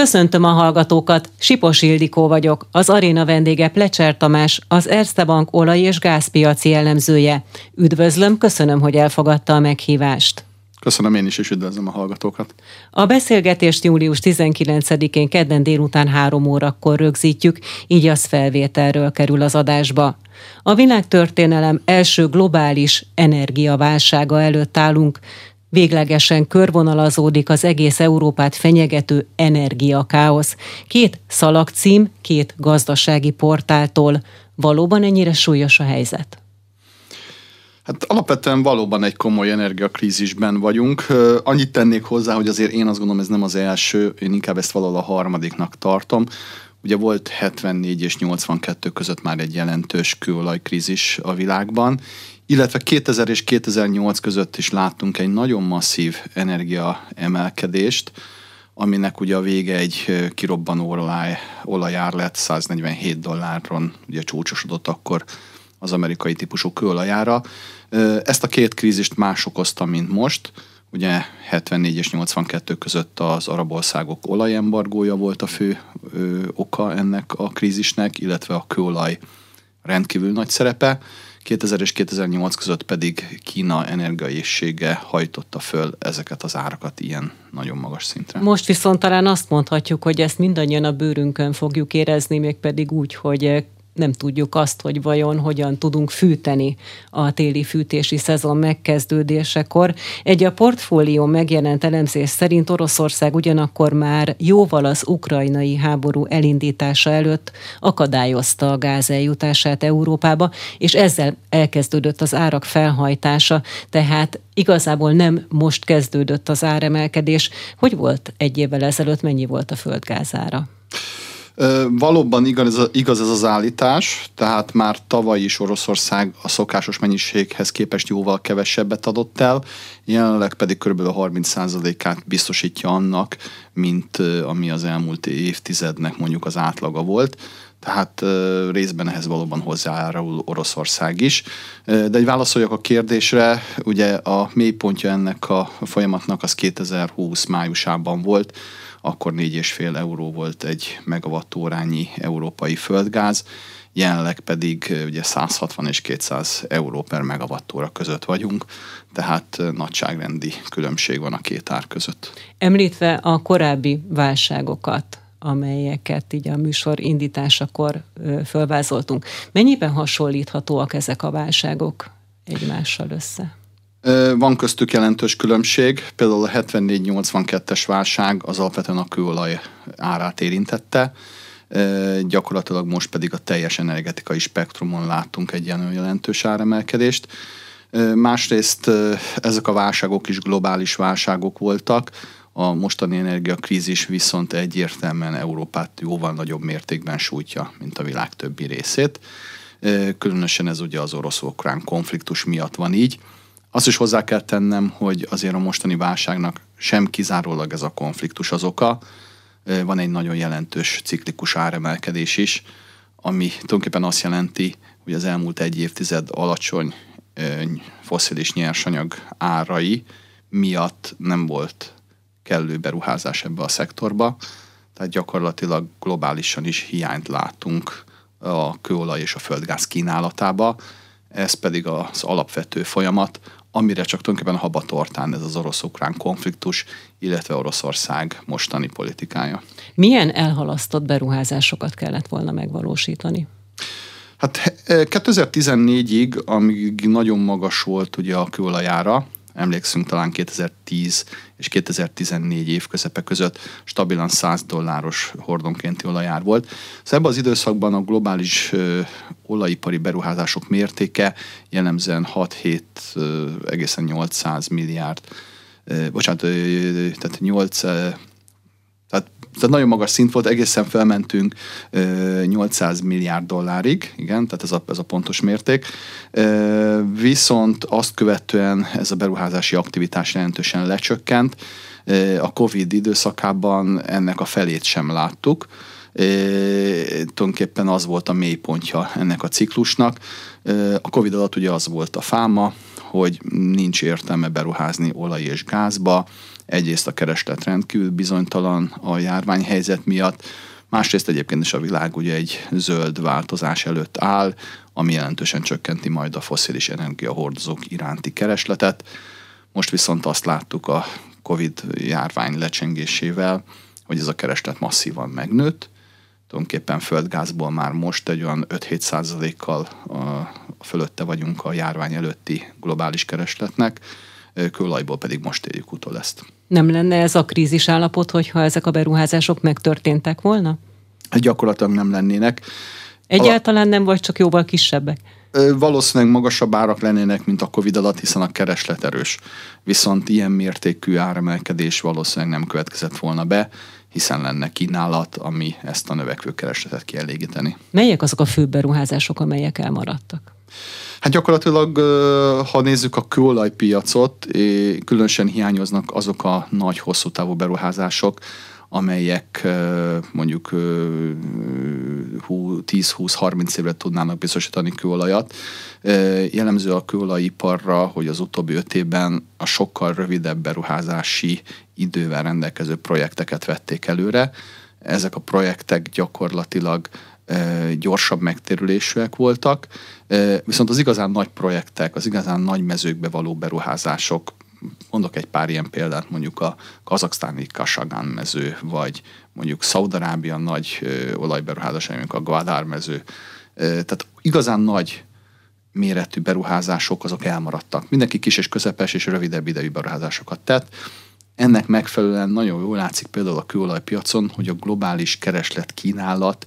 Köszöntöm a hallgatókat, Sipos Ildikó vagyok, az aréna vendége Plecser Tamás, az Erste Bank olaj- és gázpiaci elemzője. Üdvözlöm, köszönöm, hogy elfogadta a meghívást. Köszönöm én is, és üdvözlöm a hallgatókat. A beszélgetést július 19-én kedden délután 3 órakor rögzítjük, így az felvételről kerül az adásba. A világtörténelem első globális energiaválsága előtt állunk, Véglegesen körvonalazódik az egész Európát fenyegető energiakáosz. Két szalagcím, két gazdasági portáltól. Valóban ennyire súlyos a helyzet? Hát alapvetően valóban egy komoly energiakrízisben vagyunk. Annyit tennék hozzá, hogy azért én azt gondolom, ez nem az első, én inkább ezt valahol a harmadiknak tartom. Ugye volt 74 és 82 között már egy jelentős kőolajkrízis a világban, illetve 2000 és 2008 között is láttunk egy nagyon masszív energia emelkedést, aminek ugye a vége egy kirobbanó olaj, olajár lett 147 dolláron, ugye csúcsosodott akkor az amerikai típusú kőolajára. Ezt a két krízist más okozta, mint most. Ugye 74 és 82 között az arab országok olajembargója volt a fő oka ennek a krízisnek, illetve a kőolaj rendkívül nagy szerepe. 2000 és 2008 között pedig Kína energiaészsége hajtotta föl ezeket az árakat ilyen nagyon magas szintre. Most viszont talán azt mondhatjuk, hogy ezt mindannyian a bőrünkön fogjuk érezni, mégpedig úgy, hogy nem tudjuk azt, hogy vajon hogyan tudunk fűteni a téli fűtési szezon megkezdődésekor. Egy a portfólió megjelent elemzés szerint Oroszország ugyanakkor már jóval az ukrajnai háború elindítása előtt akadályozta a gáz eljutását Európába, és ezzel elkezdődött az árak felhajtása, tehát igazából nem most kezdődött az áremelkedés. Hogy volt egy évvel ezelőtt, mennyi volt a földgázára? Valóban igaz, igaz ez az állítás, tehát már tavaly is Oroszország a szokásos mennyiséghez képest jóval kevesebbet adott el, jelenleg pedig kb. 30%-át biztosítja annak, mint ami az elmúlt évtizednek mondjuk az átlaga volt tehát részben ehhez valóban hozzájárul Oroszország is. De egy válaszoljak a kérdésre, ugye a mélypontja ennek a folyamatnak az 2020 májusában volt, akkor 4,5 euró volt egy megawattórányi európai földgáz, jelenleg pedig ugye 160 és 200 euró per megawattóra között vagyunk, tehát nagyságrendi különbség van a két ár között. Említve a korábbi válságokat, amelyeket így a műsor indításakor fölvázoltunk. Mennyiben hasonlíthatóak ezek a válságok egymással össze? Van köztük jelentős különbség, például a 74-82-es válság az alapvetően a kőolaj árát érintette, gyakorlatilag most pedig a teljes energetikai spektrumon láttunk egy ilyen jelentős áremelkedést. Másrészt ezek a válságok is globális válságok voltak, a mostani energiakrízis viszont egyértelműen Európát jóval nagyobb mértékben sújtja, mint a világ többi részét. Különösen ez ugye az orosz-ukrán konfliktus miatt van így. Azt is hozzá kell tennem, hogy azért a mostani válságnak sem kizárólag ez a konfliktus az oka. Van egy nagyon jelentős ciklikus áremelkedés is, ami tulajdonképpen azt jelenti, hogy az elmúlt egy évtized alacsony foszilis nyersanyag árai miatt nem volt kellő beruházás ebbe a szektorba, tehát gyakorlatilag globálisan is hiányt látunk a kőolaj és a földgáz kínálatába, ez pedig az alapvető folyamat, amire csak tulajdonképpen habatortán ez az orosz-ukrán konfliktus, illetve Oroszország mostani politikája. Milyen elhalasztott beruházásokat kellett volna megvalósítani? Hát 2014-ig, eh, amíg nagyon magas volt ugye a kőolajára, emlékszünk talán 2010 és 2014 év közepe között stabilan 100 dolláros hordonkénti olajár volt. Szóval ebben az időszakban a globális ö, olajipari beruházások mértéke jellemzően 6-7 egészen 800 milliárd, ö, bocsánat, ö, tehát 8 tehát, nagyon magas szint volt, egészen felmentünk 800 milliárd dollárig, igen, tehát ez a, ez a pontos mérték. Viszont azt követően ez a beruházási aktivitás jelentősen lecsökkent. A Covid időszakában ennek a felét sem láttuk. E, tulajdonképpen az volt a mélypontja ennek a ciklusnak. E, a Covid alatt ugye az volt a fáma, hogy nincs értelme beruházni olaj és gázba, Egyrészt a kereslet rendkívül bizonytalan a járványhelyzet miatt, másrészt egyébként is a világ ugye egy zöld változás előtt áll, ami jelentősen csökkenti majd a foszilis energiahordozók iránti keresletet. Most viszont azt láttuk a Covid járvány lecsengésével, hogy ez a kereslet masszívan megnőtt. Tulajdonképpen földgázból már most egy olyan 5-7 százalékkal fölötte vagyunk a járvány előtti globális keresletnek, kőolajból pedig most érjük utol ezt. Nem lenne ez a krízis állapot, hogyha ezek a beruházások megtörténtek volna? Gyakorlatilag nem lennének. Egyáltalán nem, vagy csak jóval kisebbek? Valószínűleg magasabb árak lennének, mint a Covid alatt, hiszen a kereslet erős. Viszont ilyen mértékű áremelkedés valószínűleg nem következett volna be, hiszen lenne kínálat, ami ezt a növekvő keresletet kielégíteni. Melyek azok a fő beruházások, amelyek elmaradtak? Hát gyakorlatilag, ha nézzük a kőolajpiacot, különösen hiányoznak azok a nagy, hosszú távú beruházások, amelyek mondjuk 10-20-30 évre tudnának biztosítani kőolajat. Jellemző a kőolajiparra, hogy az utóbbi öt évben a sokkal rövidebb beruházási idővel rendelkező projekteket vették előre. Ezek a projektek gyakorlatilag gyorsabb megtérülésűek voltak, viszont az igazán nagy projektek, az igazán nagy mezőkbe való beruházások, mondok egy pár ilyen példát, mondjuk a kazaksztáni Kasagán mező, vagy mondjuk Szaudarábia nagy olajberuházás, mondjuk a Guadár mező. Tehát igazán nagy méretű beruházások azok elmaradtak. Mindenki kis és közepes és rövidebb idejű beruházásokat tett. Ennek megfelelően nagyon jól látszik például a kőolajpiacon, hogy a globális kereslet kínálat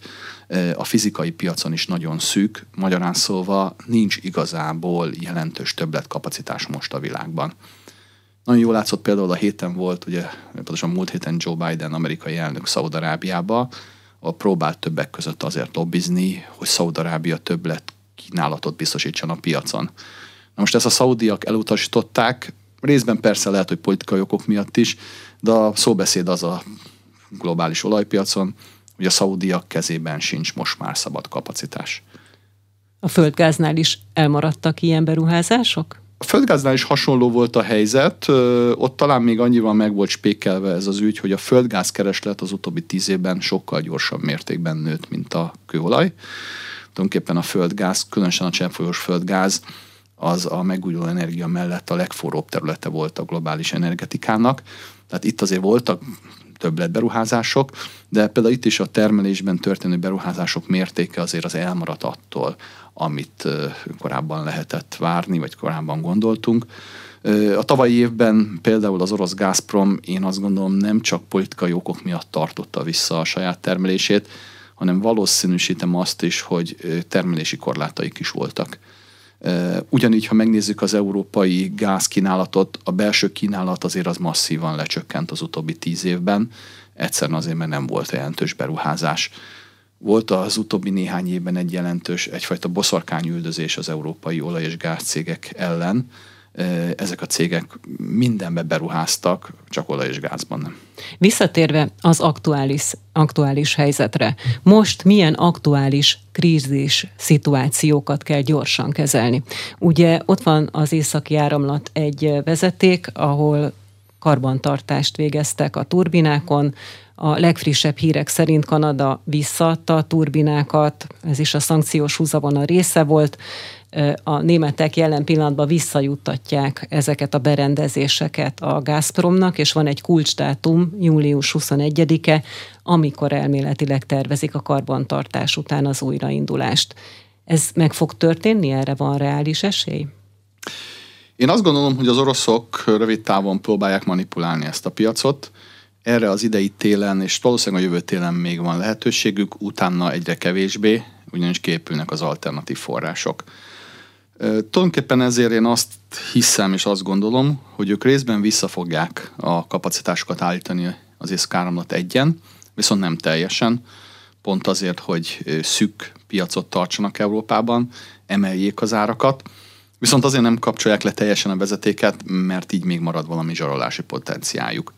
a fizikai piacon is nagyon szűk, magyarán szólva nincs igazából jelentős többletkapacitás most a világban. Nagyon jól látszott például a héten volt, ugye pontosan múlt héten Joe Biden, amerikai elnök Szaudarábiába, a próbált többek között azért lobbizni, hogy Szaudarábia többlet kínálatot biztosítson a piacon. Na most ezt a szaudiak elutasították, részben persze lehet, hogy politikai okok miatt is, de a szóbeszéd az a globális olajpiacon, hogy a szaudiak kezében sincs most már szabad kapacitás. A földgáznál is elmaradtak ilyen beruházások? A földgáznál is hasonló volt a helyzet, ott talán még annyival meg volt spékelve ez az ügy, hogy a földgáz kereslet az utóbbi tíz évben sokkal gyorsabb mértékben nőtt, mint a kőolaj. Tulajdonképpen a földgáz, különösen a cseppfolyós földgáz, az a megújuló energia mellett a legforróbb területe volt a globális energetikának. Tehát itt azért voltak többletberuházások, de például itt is a termelésben történő beruházások mértéke azért az elmaradt attól, amit korábban lehetett várni, vagy korábban gondoltunk. A tavalyi évben például az orosz Gazprom, én azt gondolom nem csak politikai okok miatt tartotta vissza a saját termelését, hanem valószínűsítem azt is, hogy termelési korlátaik is voltak. Ugyanígy, ha megnézzük az európai gázkínálatot, a belső kínálat azért az masszívan lecsökkent az utóbbi tíz évben, egyszerűen azért, mert nem volt jelentős beruházás. Volt az utóbbi néhány évben egy jelentős, egyfajta boszorkányüldözés az európai olaj- és gázcégek ellen, ezek a cégek mindenbe beruháztak, csak olaj és gázban nem. Visszatérve az aktuális, aktuális helyzetre, most milyen aktuális krízis szituációkat kell gyorsan kezelni? Ugye ott van az északi áramlat egy vezeték, ahol karbantartást végeztek a turbinákon, a legfrissebb hírek szerint Kanada visszaadta a turbinákat, ez is a szankciós húzavona része volt a németek jelen pillanatban visszajuttatják ezeket a berendezéseket a Gazpromnak, és van egy kulcsdátum, július 21-e, amikor elméletileg tervezik a karbantartás után az újraindulást. Ez meg fog történni? Erre van reális esély? Én azt gondolom, hogy az oroszok rövid távon próbálják manipulálni ezt a piacot. Erre az idei télen, és valószínűleg a jövő télen még van lehetőségük, utána egyre kevésbé, ugyanis képülnek az alternatív források. Tulajdonképpen ezért én azt hiszem és azt gondolom, hogy ők részben visszafogják a kapacitásokat állítani az észkáramlat egyen, viszont nem teljesen, pont azért, hogy szűk piacot tartsanak Európában, emeljék az árakat, viszont azért nem kapcsolják le teljesen a vezetéket, mert így még marad valami zsarolási potenciáljuk.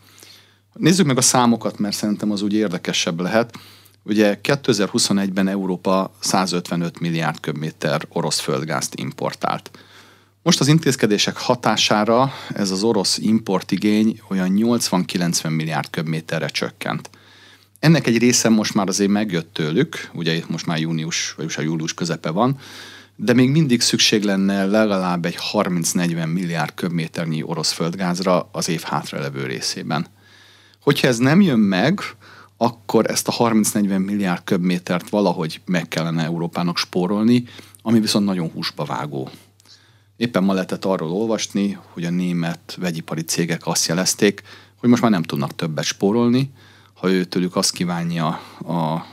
Nézzük meg a számokat, mert szerintem az úgy érdekesebb lehet. Ugye 2021-ben Európa 155 milliárd köbméter orosz földgázt importált. Most az intézkedések hatására ez az orosz importigény olyan 80-90 milliárd köbméterre csökkent. Ennek egy része most már azért megjött tőlük, ugye itt most már június, vagy a július közepe van, de még mindig szükség lenne legalább egy 30-40 milliárd köbméternyi orosz földgázra az év hátralevő részében. Hogyha ez nem jön meg, akkor ezt a 30-40 milliárd köbmétert valahogy meg kellene Európának spórolni, ami viszont nagyon húsba vágó. Éppen ma lehetett arról olvasni, hogy a német vegyipari cégek azt jelezték, hogy most már nem tudnak többet spórolni, ha őtőlük azt kívánja a,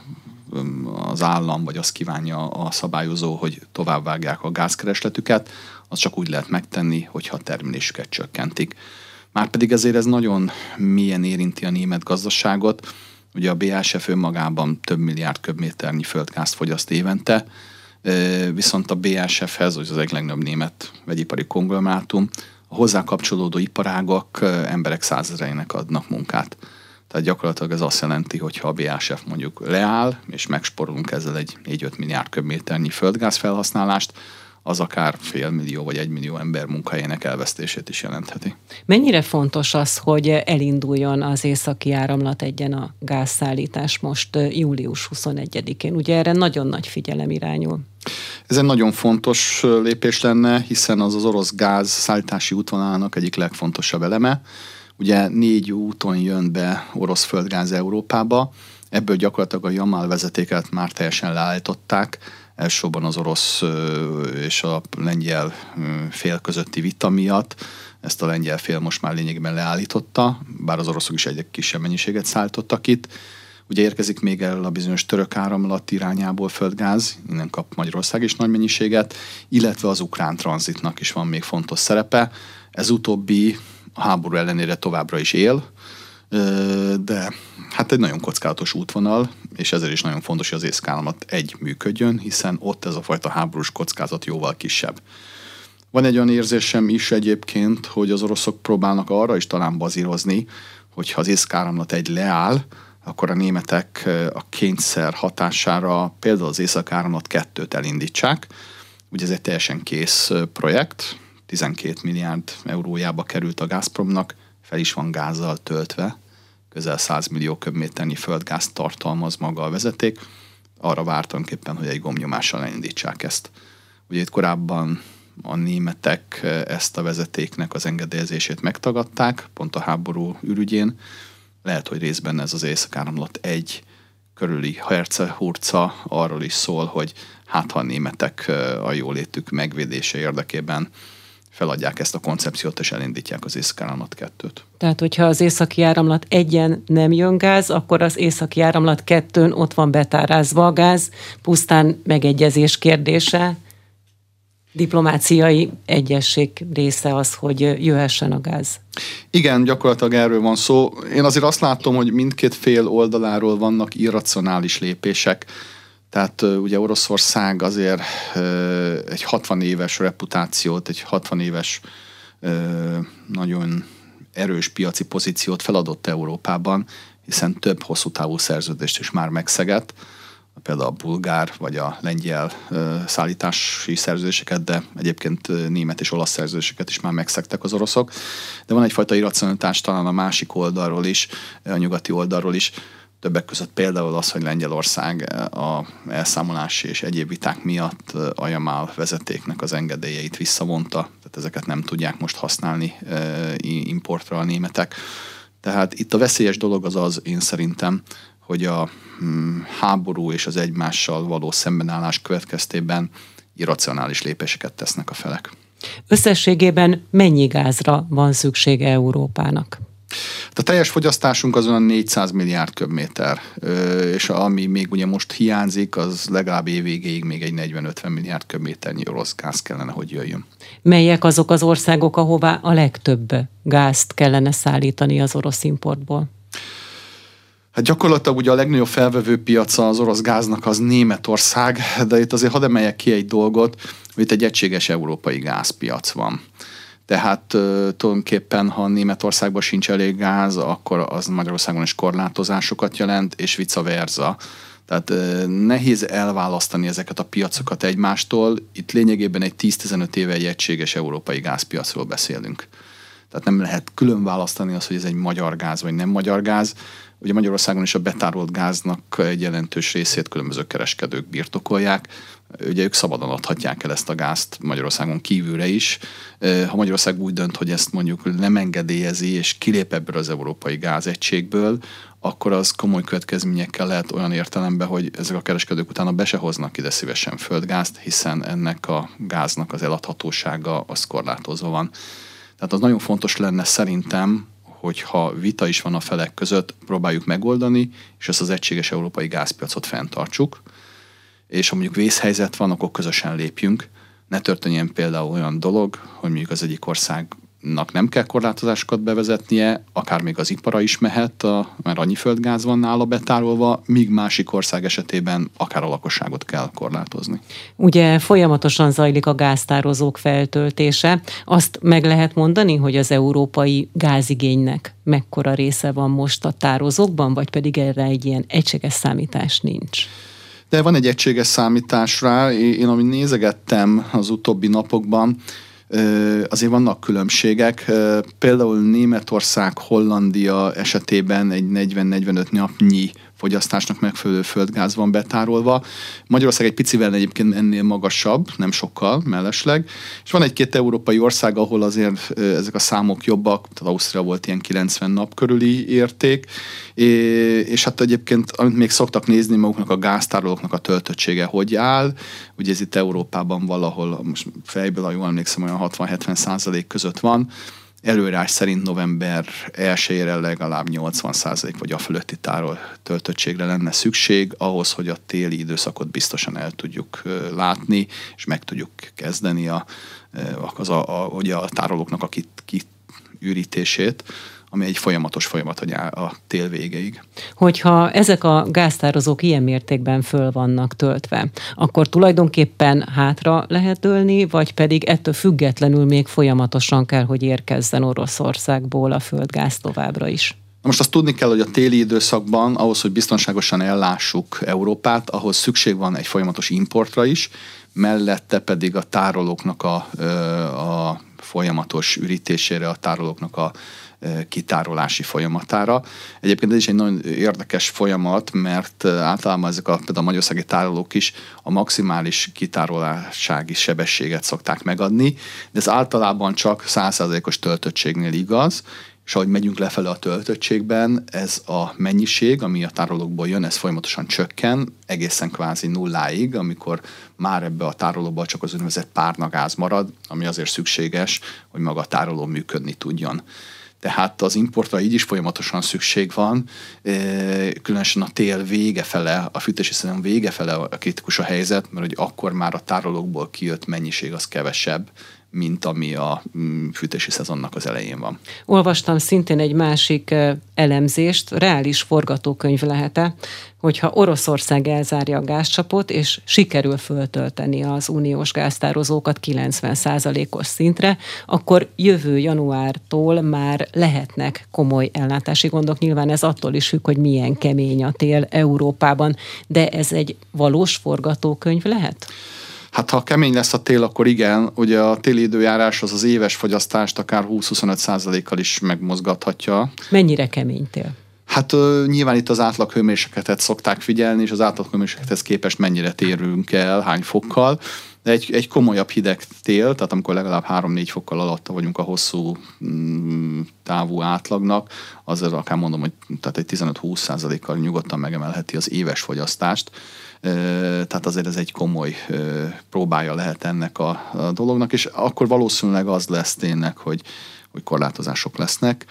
az állam, vagy azt kívánja a szabályozó, hogy továbbvágják a gázkeresletüket, az csak úgy lehet megtenni, hogyha a termelésüket csökkentik. Márpedig ezért ez nagyon mélyen érinti a német gazdaságot. Ugye a BASF önmagában több milliárd köbméternyi földgázt fogyaszt évente, viszont a BASF-hez, az egyik legnagyobb német vegyipari konglomerátum, a hozzá kapcsolódó iparágak emberek százezreinek adnak munkát. Tehát gyakorlatilag ez azt jelenti, hogy ha a BASF mondjuk leáll, és megsporolunk ezzel egy 4-5 milliárd köbméternyi földgáz felhasználást, az akár fél millió vagy egy millió ember munkahelyének elvesztését is jelentheti. Mennyire fontos az, hogy elinduljon az északi áramlat egyen a gázszállítás most július 21-én? Ugye erre nagyon nagy figyelem irányul. Ez egy nagyon fontos lépés lenne, hiszen az az orosz gáz szállítási útvonalának egyik legfontosabb eleme. Ugye négy úton jön be orosz földgáz Európába, ebből gyakorlatilag a Jamal vezetéket már teljesen leállították, elsősorban az orosz és a lengyel fél közötti vita miatt. Ezt a lengyel fél most már lényegében leállította, bár az oroszok is egy kisebb mennyiséget szállítottak itt. Ugye érkezik még el a bizonyos török áramlat irányából földgáz, innen kap Magyarország is nagy mennyiséget, illetve az ukrán tranzitnak is van még fontos szerepe. Ez utóbbi a háború ellenére továbbra is él, de hát egy nagyon kockázatos útvonal, és ezért is nagyon fontos, hogy az észkálamat egy működjön, hiszen ott ez a fajta háborús kockázat jóval kisebb. Van egy olyan érzésem is egyébként, hogy az oroszok próbálnak arra is talán bazírozni, hogyha az észkáramlat egy leáll, akkor a németek a kényszer hatására például az északáramlat kettőt elindítsák. Ugye ez egy teljesen kész projekt, 12 milliárd eurójába került a Gazpromnak, fel is van gázzal töltve, közel 100 millió köbméternyi földgáz tartalmaz maga a vezeték. Arra vártunk éppen, hogy egy gombnyomással elindítsák ezt. Ugye itt korábban a németek ezt a vezetéknek az engedélyezését megtagadták, pont a háború ürügyén. Lehet, hogy részben ez az éjszakáramlat egy körüli herce hurca arról is szól, hogy hát ha a németek a jólétük megvédése érdekében feladják ezt a koncepciót, és elindítják az északi áramlat kettőt. Tehát, hogyha az északi áramlat egyen nem jön gáz, akkor az északi áramlat kettőn ott van betárázva a gáz, pusztán megegyezés kérdése, diplomáciai egyesség része az, hogy jöhessen a gáz. Igen, gyakorlatilag erről van szó. Én azért azt látom, hogy mindkét fél oldaláról vannak irracionális lépések. Tehát ugye Oroszország azért egy 60 éves reputációt, egy 60 éves nagyon erős piaci pozíciót feladott Európában, hiszen több hosszú távú szerződést is már megszegett, például a bulgár vagy a lengyel szállítási szerződéseket, de egyébként német és olasz szerződéseket is már megszegtek az oroszok. De van egyfajta irracionalitás talán a másik oldalról is, a nyugati oldalról is, Többek között például az, hogy Lengyelország a elszámolási és egyéb viták miatt a Jamal vezetéknek az engedélyeit visszavonta, tehát ezeket nem tudják most használni importra a németek. Tehát itt a veszélyes dolog az az, én szerintem, hogy a mm, háború és az egymással való szembenállás következtében irracionális lépéseket tesznek a felek. Összességében mennyi gázra van szüksége Európának? A teljes fogyasztásunk az olyan 400 milliárd köbméter, és ami még ugye most hiányzik, az legalább évvégéig még egy 40-50 milliárd köbméternyi orosz gáz kellene, hogy jöjjön. Melyek azok az országok, ahová a legtöbb gázt kellene szállítani az orosz importból? Hát gyakorlatilag ugye a legnagyobb felvevő piaca az orosz gáznak az Németország, de itt azért hadd emeljek ki egy dolgot, hogy itt egy egységes európai gázpiac van. Tehát tulajdonképpen, ha Németországban sincs elég gáz, akkor az Magyarországon is korlátozásokat jelent, és vice versa. Tehát nehéz elválasztani ezeket a piacokat egymástól. Itt lényegében egy 10-15 éve egy egységes európai gázpiacról beszélünk. Tehát nem lehet külön választani azt, hogy ez egy magyar gáz vagy nem magyar gáz. Ugye Magyarországon is a betárolt gáznak egy jelentős részét különböző kereskedők birtokolják. Ugye ők szabadon adhatják el ezt a gázt Magyarországon kívülre is. Ha Magyarország úgy dönt, hogy ezt mondjuk nem engedélyezi és kilép ebből az európai gázegységből, akkor az komoly következményekkel lehet olyan értelemben, hogy ezek a kereskedők utána be se hoznak ide szívesen földgázt, hiszen ennek a gáznak az eladhatósága az korlátozva van. Tehát az nagyon fontos lenne szerintem, hogyha vita is van a felek között, próbáljuk megoldani, és ezt az egységes európai gázpiacot fenntartsuk, és ha mondjuk vészhelyzet van, akkor közösen lépjünk. Ne történjen például olyan dolog, hogy mondjuk az egyik ország nak nem kell korlátozásokat bevezetnie, akár még az ipara is mehet, a, mert annyi földgáz van nála betárolva, míg másik ország esetében akár a lakosságot kell korlátozni. Ugye folyamatosan zajlik a gáztározók feltöltése. Azt meg lehet mondani, hogy az európai gázigénynek mekkora része van most a tározókban, vagy pedig erre egy ilyen egységes számítás nincs? De van egy egységes számítás rá. Én, amit nézegettem az utóbbi napokban, azért vannak különbségek. Például Németország, Hollandia esetében egy 40-45 napnyi fogyasztásnak megfelelő földgáz van betárolva. Magyarország egy picivel egyébként ennél magasabb, nem sokkal mellesleg, és van egy-két európai ország, ahol azért ezek a számok jobbak, tehát Ausztria volt ilyen 90 nap körüli érték, és hát egyébként, amit még szoktak nézni maguknak a gáztárolóknak a töltöttsége hogy áll, ugye ez itt Európában valahol, most fejből, ha jól emlékszem, olyan 60-70 százalék között van, előírás szerint november 1-ére legalább 80% vagy a fölötti tárol töltöttségre lenne szükség, ahhoz, hogy a téli időszakot biztosan el tudjuk látni, és meg tudjuk kezdeni a, az a, a, ugye a tárolóknak a kit, kitűrítését ami egy folyamatos folyamat a tél végeig. Hogyha ezek a gáztározók ilyen mértékben föl vannak töltve, akkor tulajdonképpen hátra lehet dőlni, vagy pedig ettől függetlenül még folyamatosan kell, hogy érkezzen Oroszországból a földgáz továbbra is? Most azt tudni kell, hogy a téli időszakban ahhoz, hogy biztonságosan ellássuk Európát, ahhoz szükség van egy folyamatos importra is, mellette pedig a tárolóknak a, a folyamatos ürítésére, a tárolóknak a kitárolási folyamatára. Egyébként ez is egy nagyon érdekes folyamat, mert általában ezek a, például a magyarországi tárolók is a maximális kitárolásági sebességet szokták megadni, de ez általában csak 100%-os töltöttségnél igaz, és ahogy megyünk lefele a töltöttségben, ez a mennyiség, ami a tárolókból jön, ez folyamatosan csökken, egészen kvázi nulláig, amikor már ebbe a tárolóban csak az úgynevezett párnagáz marad, ami azért szükséges, hogy maga a tároló működni tudjon tehát az importra így is folyamatosan szükség van, különösen a tél vége fele, a fűtési szezon vége fele a kritikus a helyzet, mert hogy akkor már a tárolókból kijött mennyiség az kevesebb, mint ami a mm, fűtési szezonnak az elején van. Olvastam szintén egy másik elemzést, reális forgatókönyv lehet-e, hogyha Oroszország elzárja a gázcsapot, és sikerül föltölteni az uniós gáztározókat 90%-os szintre, akkor jövő januártól már lehetnek komoly ellátási gondok. Nyilván ez attól is függ, hogy milyen kemény a tél Európában, de ez egy valós forgatókönyv lehet? Hát ha kemény lesz a tél, akkor igen. Ugye a téli időjárás az az éves fogyasztást akár 20-25 százalékkal is megmozgathatja. Mennyire kemény tél? Hát uh, nyilván itt az átlaghőmérsékletet szokták figyelni, és az átlaghőmérséklethez képest mennyire térünk el, hány fokkal. De egy, egy komolyabb hideg tél, tehát amikor legalább 3-4 fokkal alatta vagyunk a hosszú mm, távú átlagnak, az akár mondom, hogy tehát egy 15-20 százalékkal nyugodtan megemelheti az éves fogyasztást tehát azért ez egy komoly próbája lehet ennek a, a dolognak, és akkor valószínűleg az lesz tényleg, hogy, hogy korlátozások lesznek.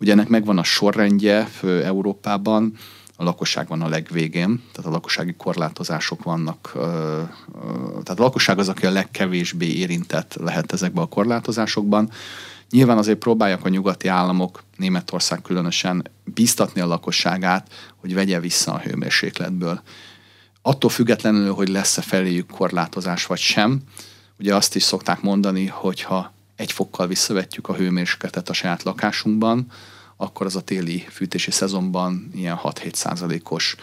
Ugye ennek megvan a sorrendje Európában, a lakosság van a legvégén, tehát a lakossági korlátozások vannak, tehát a lakosság az, aki a legkevésbé érintett lehet ezekbe a korlátozásokban. Nyilván azért próbálják a nyugati államok, Németország különösen, biztatni a lakosságát, hogy vegye vissza a hőmérsékletből attól függetlenül, hogy lesz-e feléjük korlátozás vagy sem, ugye azt is szokták mondani, hogy ha egy fokkal visszavetjük a hőmérsékletet a saját lakásunkban, akkor az a téli fűtési szezonban ilyen 6-7 százalékos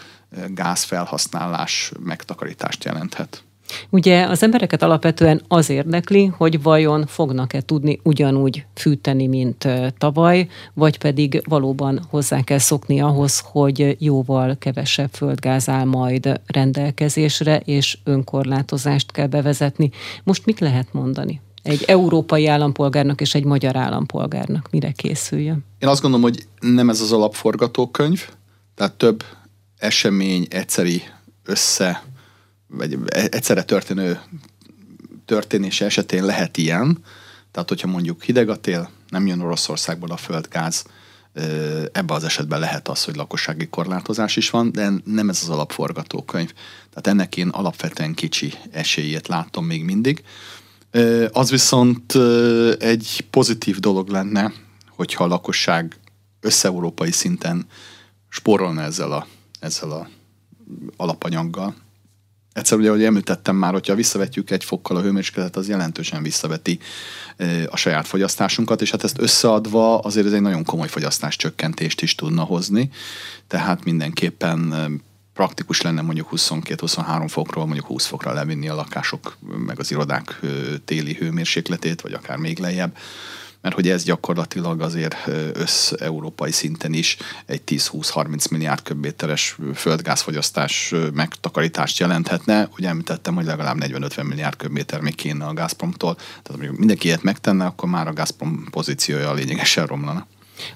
gázfelhasználás megtakarítást jelenthet. Ugye az embereket alapvetően az érdekli, hogy vajon fognak-e tudni ugyanúgy fűteni, mint tavaly, vagy pedig valóban hozzá kell szokni ahhoz, hogy jóval kevesebb földgáz áll majd rendelkezésre, és önkorlátozást kell bevezetni. Most mit lehet mondani? Egy európai állampolgárnak és egy magyar állampolgárnak mire készüljön? Én azt gondolom, hogy nem ez az alapforgatókönyv, tehát több esemény egyszeri össze vagy egyszerre történő történése esetén lehet ilyen, tehát hogyha mondjuk hideg a tél, nem jön Oroszországból a földgáz, ebben az esetben lehet az, hogy lakossági korlátozás is van, de nem ez az alapforgatókönyv. Tehát ennek én alapvetően kicsi esélyét látom még mindig. Az viszont egy pozitív dolog lenne, hogyha a lakosság összeurópai szinten spórolna ezzel a, ezzel a alapanyaggal, Egyszer ugye, ahogy említettem már, hogyha visszavetjük egy fokkal a hőmérsékletet, az jelentősen visszaveti a saját fogyasztásunkat, és hát ezt összeadva azért ez egy nagyon komoly fogyasztás csökkentést is tudna hozni, tehát mindenképpen praktikus lenne mondjuk 22-23 fokról mondjuk 20 fokra levinni a lakások meg az irodák téli hőmérsékletét, vagy akár még lejjebb mert hogy ez gyakorlatilag azért össz-európai szinten is egy 10-20-30 milliárd köbméteres földgázfogyasztás megtakarítást jelenthetne. Ugye említettem, hogy legalább 40-50 milliárd köbméter még kéne a Gazpromtól, tehát hogy mindenki ilyet megtenne, akkor már a Gazprom pozíciója lényegesen romlana.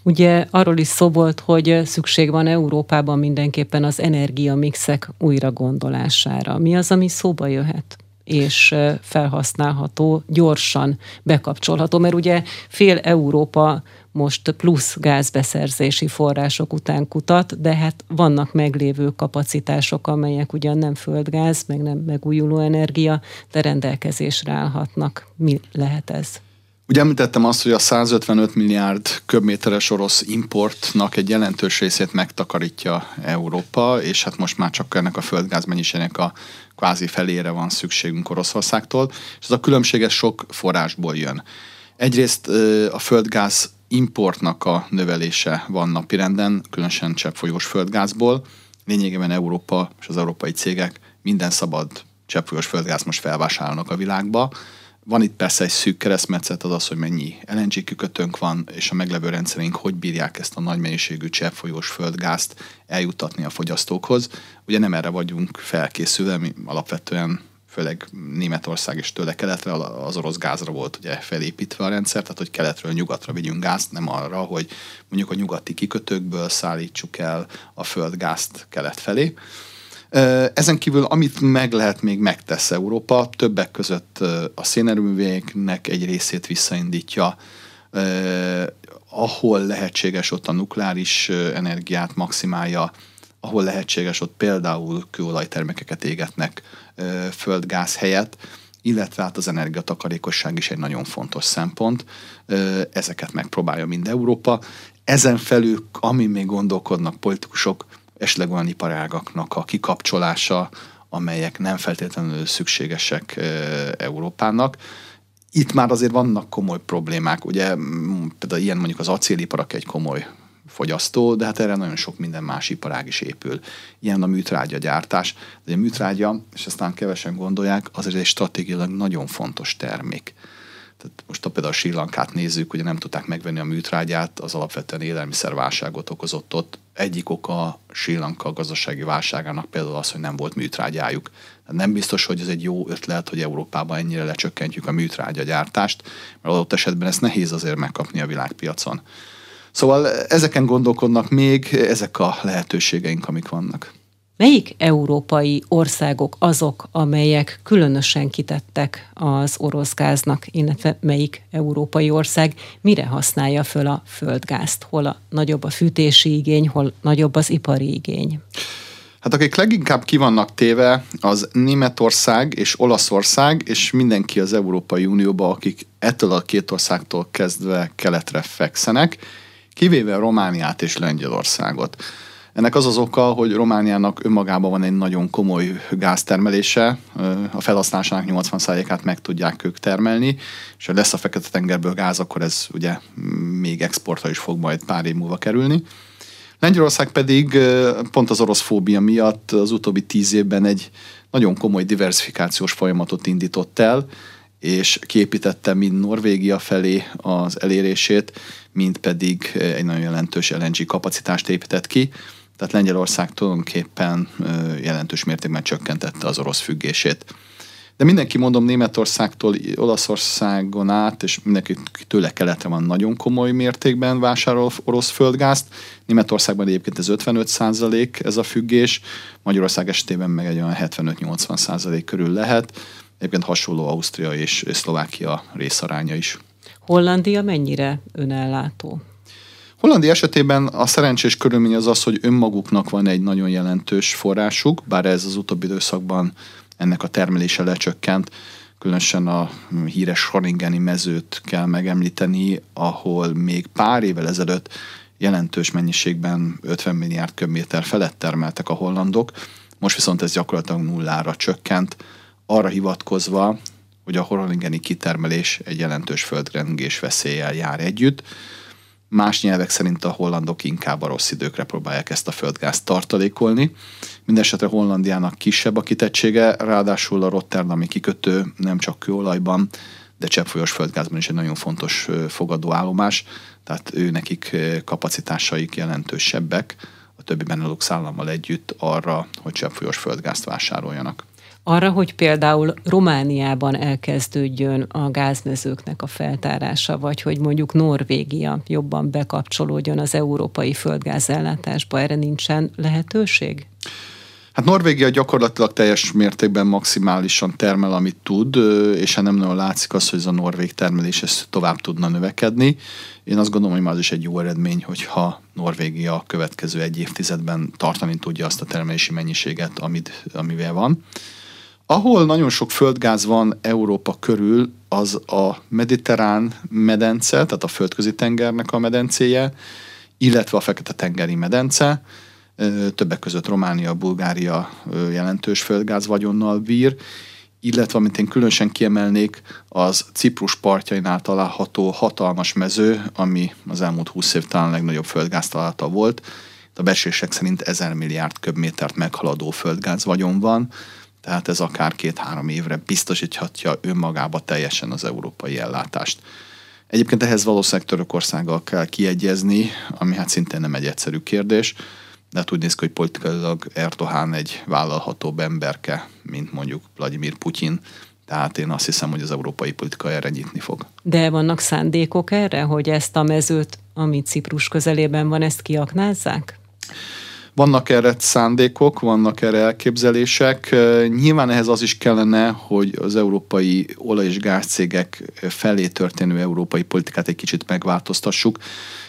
Ugye arról is szó volt, hogy szükség van Európában mindenképpen az energiamixek újra gondolására. Mi az, ami szóba jöhet? és felhasználható, gyorsan bekapcsolható, mert ugye fél Európa most plusz gázbeszerzési források után kutat, de hát vannak meglévő kapacitások, amelyek ugyan nem földgáz, meg nem megújuló energia, de rendelkezésre állhatnak. Mi lehet ez? Ugye említettem azt, hogy a 155 milliárd köbméteres orosz importnak egy jelentős részét megtakarítja Európa, és hát most már csak ennek a földgáz mennyiségnek a kvázi felére van szükségünk Oroszországtól, és ez a különbség sok forrásból jön. Egyrészt a földgáz importnak a növelése van napirenden, különösen cseppfolyós földgázból. Lényegében Európa és az európai cégek minden szabad cseppfolyós földgáz most felvásárolnak a világba, van itt persze egy szűk keresztmetszet, az az, hogy mennyi LNG kikötőnk van, és a meglevő rendszerünk hogy bírják ezt a nagy mennyiségű cseppfolyós földgázt eljutatni a fogyasztókhoz. Ugye nem erre vagyunk felkészülve, mi alapvetően főleg Németország és tőle keletre az orosz gázra volt ugye felépítve a rendszer, tehát hogy keletről nyugatra vigyünk gázt, nem arra, hogy mondjuk a nyugati kikötőkből szállítsuk el a földgázt kelet felé. Ezen kívül, amit meg lehet még megtesz Európa, többek között a szénerőműveknek egy részét visszaindítja, ahol lehetséges ott a nukleáris energiát maximálja, ahol lehetséges ott például kőolajtermékeket égetnek földgáz helyett, illetve hát az energiatakarékosság is egy nagyon fontos szempont. Ezeket megpróbálja mind Európa. Ezen felül, ami még gondolkodnak politikusok, esetleg olyan iparágaknak a kikapcsolása, amelyek nem feltétlenül szükségesek Európának. Itt már azért vannak komoly problémák, ugye például ilyen mondjuk az acéliparak egy komoly fogyasztó, de hát erre nagyon sok minden más iparág is épül. Ilyen a műtrágya gyártás. De a műtrágya, és aztán kevesen gondolják, azért egy stratégiailag nagyon fontos termék. Tehát most ha például a Sri Lankát nézzük, ugye nem tudták megvenni a műtrágyát, az alapvetően élelmiszerválságot okozott ott. Egyik oka a Lanka gazdasági válságának például az, hogy nem volt műtrágyájuk. Nem biztos, hogy ez egy jó ötlet, hogy Európában ennyire lecsökkentjük a műtrágya gyártást, mert adott esetben ezt nehéz azért megkapni a világpiacon. Szóval ezeken gondolkodnak még, ezek a lehetőségeink, amik vannak. Melyik európai országok azok, amelyek különösen kitettek az orosz gáznak, illetve melyik európai ország mire használja föl a földgázt? Hol a nagyobb a fűtési igény, hol nagyobb az ipari igény? Hát akik leginkább ki vannak téve, az Németország és Olaszország, és mindenki az Európai Unióba, akik ettől a két országtól kezdve keletre fekszenek, kivéve Romániát és Lengyelországot. Ennek az az oka, hogy Romániának önmagában van egy nagyon komoly gáztermelése, a felhasználásának 80%-át meg tudják ők termelni, és ha lesz a Fekete-tengerből gáz, akkor ez ugye még exportra is fog majd pár év múlva kerülni. Lengyelország pedig pont az orosz fóbia miatt az utóbbi tíz évben egy nagyon komoly diversifikációs folyamatot indított el, és képítette mind Norvégia felé az elérését, mind pedig egy nagyon jelentős LNG kapacitást épített ki. Tehát Lengyelország tulajdonképpen jelentős mértékben csökkentette az orosz függését. De mindenki, mondom, Németországtól Olaszországon át, és mindenki tőle keletre van nagyon komoly mértékben vásárol orosz földgázt. Németországban egyébként ez 55 százalék ez a függés, Magyarország esetében meg egy olyan 75-80 százalék körül lehet. Egyébként hasonló Ausztria és Szlovákia részaránya is. Hollandia mennyire önellátó? Hollandia esetében a szerencsés körülmény az az, hogy önmaguknak van egy nagyon jelentős forrásuk, bár ez az utóbbi időszakban ennek a termelése lecsökkent. Különösen a híres Schroringeni mezőt kell megemlíteni, ahol még pár évvel ezelőtt jelentős mennyiségben 50 milliárd köbméter felett termeltek a hollandok, most viszont ez gyakorlatilag nullára csökkent, arra hivatkozva, hogy a Horoningeni kitermelés egy jelentős földrengés veszéllyel jár együtt. Más nyelvek szerint a hollandok inkább a rossz időkre próbálják ezt a földgázt tartalékolni. Mindenesetre Hollandiának kisebb a kitettsége, ráadásul a Rotterdami kikötő nem csak kőolajban, de cseppfolyós földgázban is egy nagyon fontos fogadóállomás, tehát ő nekik kapacitásaik jelentősebbek a többi Benelux állammal együtt arra, hogy cseppfolyós földgázt vásároljanak arra, hogy például Romániában elkezdődjön a gázmezőknek a feltárása, vagy hogy mondjuk Norvégia jobban bekapcsolódjon az európai földgázellátásba, erre nincsen lehetőség? Hát Norvégia gyakorlatilag teljes mértékben maximálisan termel, amit tud, és hát nem nagyon látszik az, hogy ez a norvég termelés ez tovább tudna növekedni. Én azt gondolom, hogy már az is egy jó eredmény, hogyha Norvégia a következő egy évtizedben tartani tudja azt a termelési mennyiséget, amit, amivel van. Ahol nagyon sok földgáz van Európa körül, az a mediterrán medence, tehát a földközi tengernek a medencéje, illetve a Fekete-tengeri medence, többek között Románia, Bulgária jelentős földgáz vagyonnal bír, illetve amit én különösen kiemelnék, az Ciprus partjainál található hatalmas mező, ami az elmúlt 20 év talán legnagyobb földgáz találata volt. A becslések szerint 1000 milliárd köbmétert meghaladó földgáz vagyon van, tehát ez akár két-három évre biztosíthatja önmagába teljesen az európai ellátást. Egyébként ehhez valószínűleg Törökországgal kell kiegyezni, ami hát szintén nem egy egyszerű kérdés, de hát úgy néz ki, hogy politikailag Erdoğan egy vállalhatóbb emberke, mint mondjuk Vladimir Putyin, tehát én azt hiszem, hogy az európai politika erre nyitni fog. De vannak szándékok erre, hogy ezt a mezőt, ami Ciprus közelében van, ezt kiaknázzák? Vannak erre szándékok, vannak erre elképzelések. Nyilván ehhez az is kellene, hogy az európai olaj- és gázcégek felé történő európai politikát egy kicsit megváltoztassuk.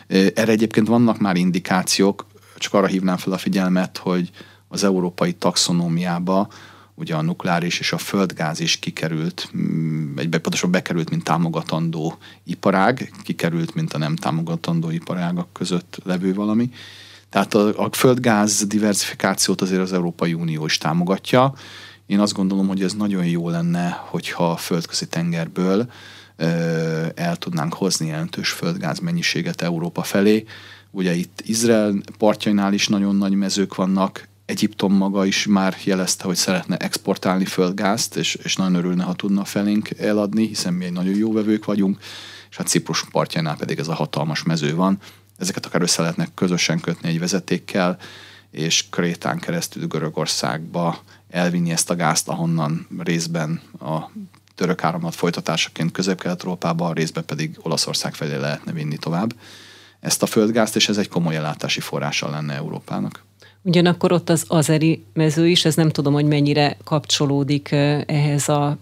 Erre egyébként vannak már indikációk, csak arra hívnám fel a figyelmet, hogy az európai taxonómiába ugye a nukleáris és a földgáz is kikerült, mm, egy pontosan bekerült, mint támogatandó iparág, kikerült, mint a nem támogatandó iparágak között levő valami. Tehát a, a földgáz diversifikációt azért az Európai Unió is támogatja. Én azt gondolom, hogy ez nagyon jó lenne, hogyha a földközi tengerből ö, el tudnánk hozni jelentős földgáz mennyiséget Európa felé. Ugye itt Izrael partjainál is nagyon nagy mezők vannak, Egyiptom maga is már jelezte, hogy szeretne exportálni földgázt, és, és nagyon örülne, ha tudna felénk eladni, hiszen mi egy nagyon jó vevők vagyunk, és hát Ciprus partjainál pedig ez a hatalmas mező van ezeket akár össze lehetnek közösen kötni egy vezetékkel, és Krétán keresztül Görögországba elvinni ezt a gázt, ahonnan részben a török áramlat folytatásaként közép-kelet-európába, részben pedig Olaszország felé lehetne vinni tovább ezt a földgázt, és ez egy komoly ellátási forrása lenne Európának. Ugyanakkor ott az azeri mező is, ez nem tudom, hogy mennyire kapcsolódik ehhez a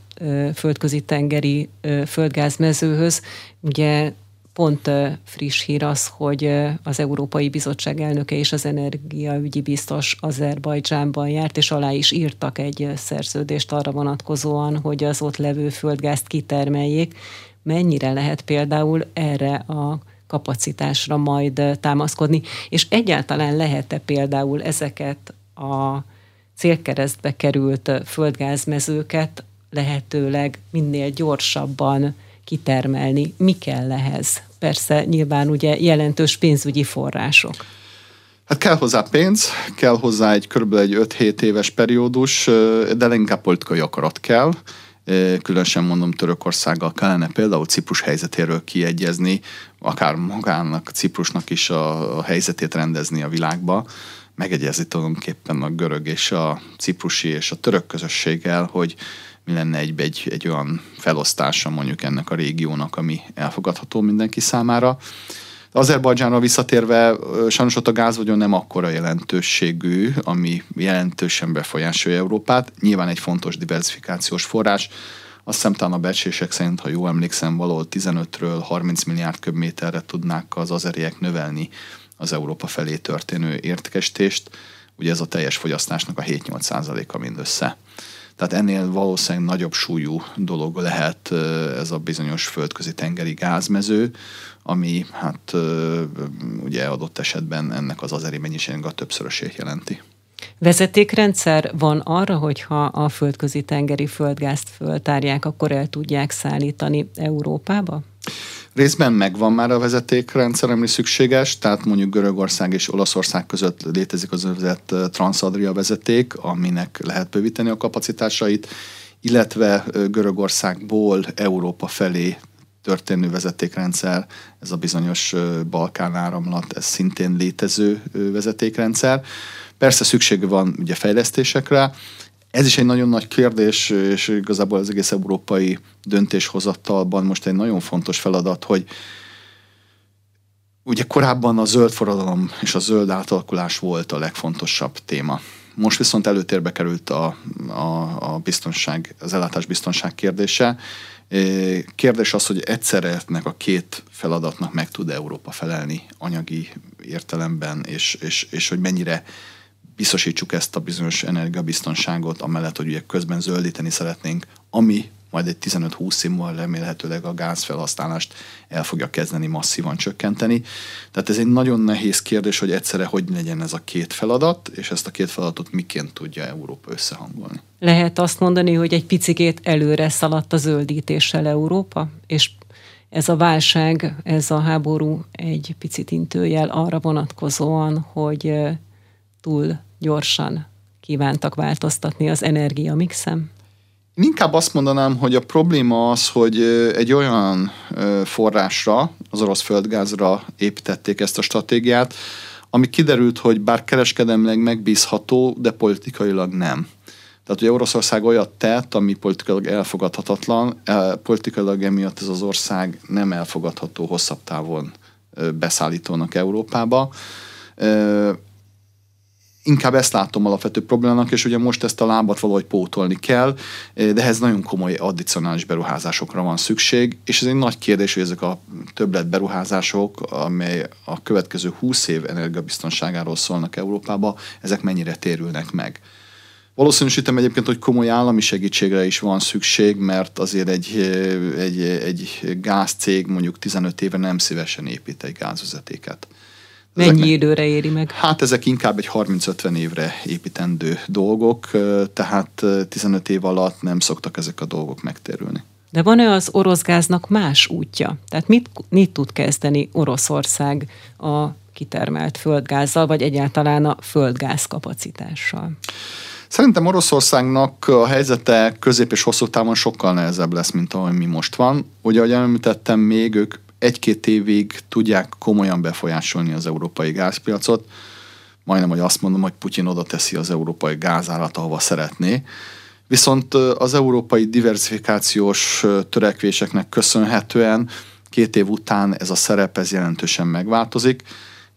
földközi tengeri földgázmezőhöz. Ugye Pont friss hír az, hogy az Európai Bizottság elnöke és az energiaügyi biztos Azerbajdzsánban járt, és alá is írtak egy szerződést arra vonatkozóan, hogy az ott levő földgázt kitermeljék. Mennyire lehet például erre a kapacitásra majd támaszkodni, és egyáltalán lehet-e például ezeket a célkeresztbe került földgázmezőket lehetőleg minél gyorsabban kitermelni. Mi kell ehhez? Persze nyilván ugye jelentős pénzügyi források. Hát kell hozzá pénz, kell hozzá egy kb. egy 5-7 éves periódus, de inkább politikai akarat kell. Különösen mondom Törökországgal kellene például Ciprus helyzetéről kiegyezni, akár magának, Ciprusnak is a, a helyzetét rendezni a világba, megegyezni tulajdonképpen a görög és a ciprusi és a török közösséggel, hogy mi lenne egy, egy, egy olyan felosztása mondjuk ennek a régiónak, ami elfogadható mindenki számára. Azerbajdzsánra visszatérve, sajnos ott a gázvagyon nem akkora jelentőségű, ami jelentősen befolyásolja Európát. Nyilván egy fontos diversifikációs forrás. Azt hiszem talán a becslések szerint, ha jól emlékszem, valahol 15-ről 30 milliárd köbméterre tudnák az azeriek növelni az Európa felé történő értékesítést. Ugye ez a teljes fogyasztásnak a 7-8 a mindössze. Tehát ennél valószínűleg nagyobb súlyú dolog lehet ez a bizonyos földközi tengeri gázmező, ami hát ugye adott esetben ennek az azeri mennyiségnek a többszörösét jelenti. Vezetékrendszer van arra, hogyha a földközi tengeri földgázt föltárják, akkor el tudják szállítani Európába? Részben megvan már a vezetékrendszer, ami szükséges, tehát mondjuk Görögország és Olaszország között létezik az övezett Transadria vezeték, aminek lehet bővíteni a kapacitásait, illetve Görögországból Európa felé történő vezetékrendszer, ez a bizonyos Balkán áramlat, ez szintén létező vezetékrendszer. Persze szükség van ugye fejlesztésekre, ez is egy nagyon nagy kérdés, és igazából az egész európai döntéshozatalban most egy nagyon fontos feladat, hogy ugye korábban a zöld forradalom és a zöld átalakulás volt a legfontosabb téma. Most viszont előtérbe került a, a, a biztonság, az ellátás biztonság kérdése. Kérdés az, hogy egyszerre ennek a két feladatnak meg tud Európa felelni anyagi értelemben, és, és, és hogy mennyire biztosítsuk ezt a bizonyos energiabiztonságot, amellett, hogy ugye közben zöldíteni szeretnénk, ami majd egy 15-20 év múlva remélhetőleg a gázfelhasználást el fogja kezdeni masszívan csökkenteni. Tehát ez egy nagyon nehéz kérdés, hogy egyszerre hogy legyen ez a két feladat, és ezt a két feladatot miként tudja Európa összehangolni. Lehet azt mondani, hogy egy picikét előre szaladt a zöldítéssel Európa, és ez a válság, ez a háború egy picit intőjel arra vonatkozóan, hogy túl gyorsan kívántak változtatni az energiamixem? Én inkább azt mondanám, hogy a probléma az, hogy egy olyan forrásra, az orosz földgázra építették ezt a stratégiát, ami kiderült, hogy bár kereskedelmileg megbízható, de politikailag nem. Tehát, hogy Oroszország olyat tett, ami politikailag elfogadhatatlan, politikailag emiatt ez az ország nem elfogadható hosszabb távon beszállítónak Európába inkább ezt látom alapvető problémának, és ugye most ezt a lábat valahogy pótolni kell, de ehhez nagyon komoly addicionális beruházásokra van szükség, és ez egy nagy kérdés, hogy ezek a többlet beruházások, amely a következő 20 év energiabiztonságáról szólnak Európába, ezek mennyire térülnek meg. Valószínűsítem egyébként, hogy komoly állami segítségre is van szükség, mert azért egy, egy, egy gázcég mondjuk 15 éve nem szívesen épít egy gázvezetéket. Mennyi ezek, időre éri meg? Hát ezek inkább egy 30-50 évre építendő dolgok, tehát 15 év alatt nem szoktak ezek a dolgok megtérülni. De van-e az orosz gáznak más útja? Tehát mit, mit tud kezdeni Oroszország a kitermelt földgázzal, vagy egyáltalán a földgáz kapacitással? Szerintem Oroszországnak a helyzete közép és hosszú távon sokkal nehezebb lesz, mint ahogy mi most van. Ugye, ahogy említettem még, ők egy-két évig tudják komolyan befolyásolni az európai gázpiacot. Majdnem, hogy azt mondom, hogy Putyin oda teszi az európai gázárat, ahova szeretné. Viszont az európai diversifikációs törekvéseknek köszönhetően két év után ez a szerep ez jelentősen megváltozik,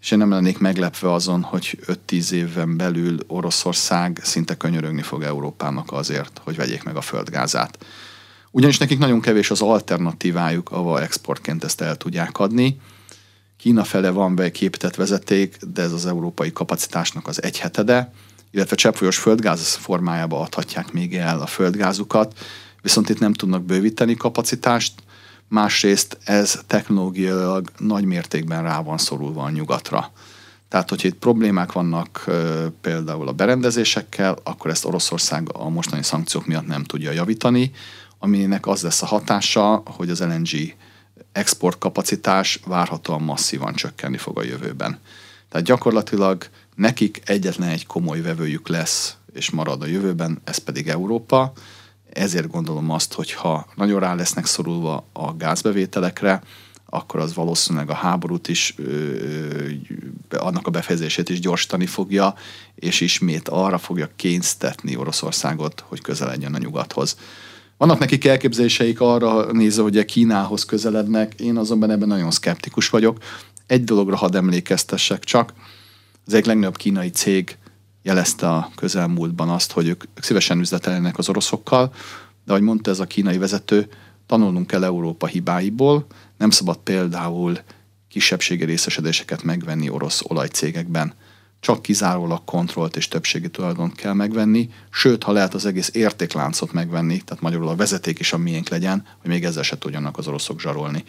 és én nem lennék meglepve azon, hogy 5-10 éven belül Oroszország szinte könyörögni fog Európának azért, hogy vegyék meg a földgázát. Ugyanis nekik nagyon kevés az alternatívájuk, ahol exportként ezt el tudják adni. Kína fele van be képített vezeték, de ez az európai kapacitásnak az egy hetede, illetve cseppfolyós földgáz formájába adhatják még el a földgázukat, viszont itt nem tudnak bővíteni kapacitást, másrészt ez technológiailag nagy mértékben rá van szorulva a nyugatra. Tehát, hogyha itt problémák vannak például a berendezésekkel, akkor ezt Oroszország a mostani szankciók miatt nem tudja javítani, aminek az lesz a hatása, hogy az LNG exportkapacitás várhatóan masszívan csökkenni fog a jövőben. Tehát gyakorlatilag nekik egyetlen egy komoly vevőjük lesz és marad a jövőben, ez pedig Európa. Ezért gondolom azt, hogy ha nagyon rá lesznek szorulva a gázbevételekre, akkor az valószínűleg a háborút is, annak a befejezését is gyorsítani fogja, és ismét arra fogja kénysztetni Oroszországot, hogy közeledjen a nyugathoz. Vannak nekik elképzeléseik arra nézve, hogy a Kínához közelednek, én azonban ebben nagyon szkeptikus vagyok. Egy dologra hadd emlékeztessek csak, az egyik legnagyobb kínai cég jelezte a közelmúltban azt, hogy ők szívesen üzletelnek az oroszokkal, de ahogy mondta ez a kínai vezető, tanulnunk kell Európa hibáiból, nem szabad például kisebbségi részesedéseket megvenni orosz olajcégekben. Csak kizárólag kontrollt és többségi tulajdont kell megvenni, sőt, ha lehet az egész értékláncot megvenni, tehát magyarul a vezeték is a miénk legyen, hogy még ezzel se tudjanak az oroszok zsarolni.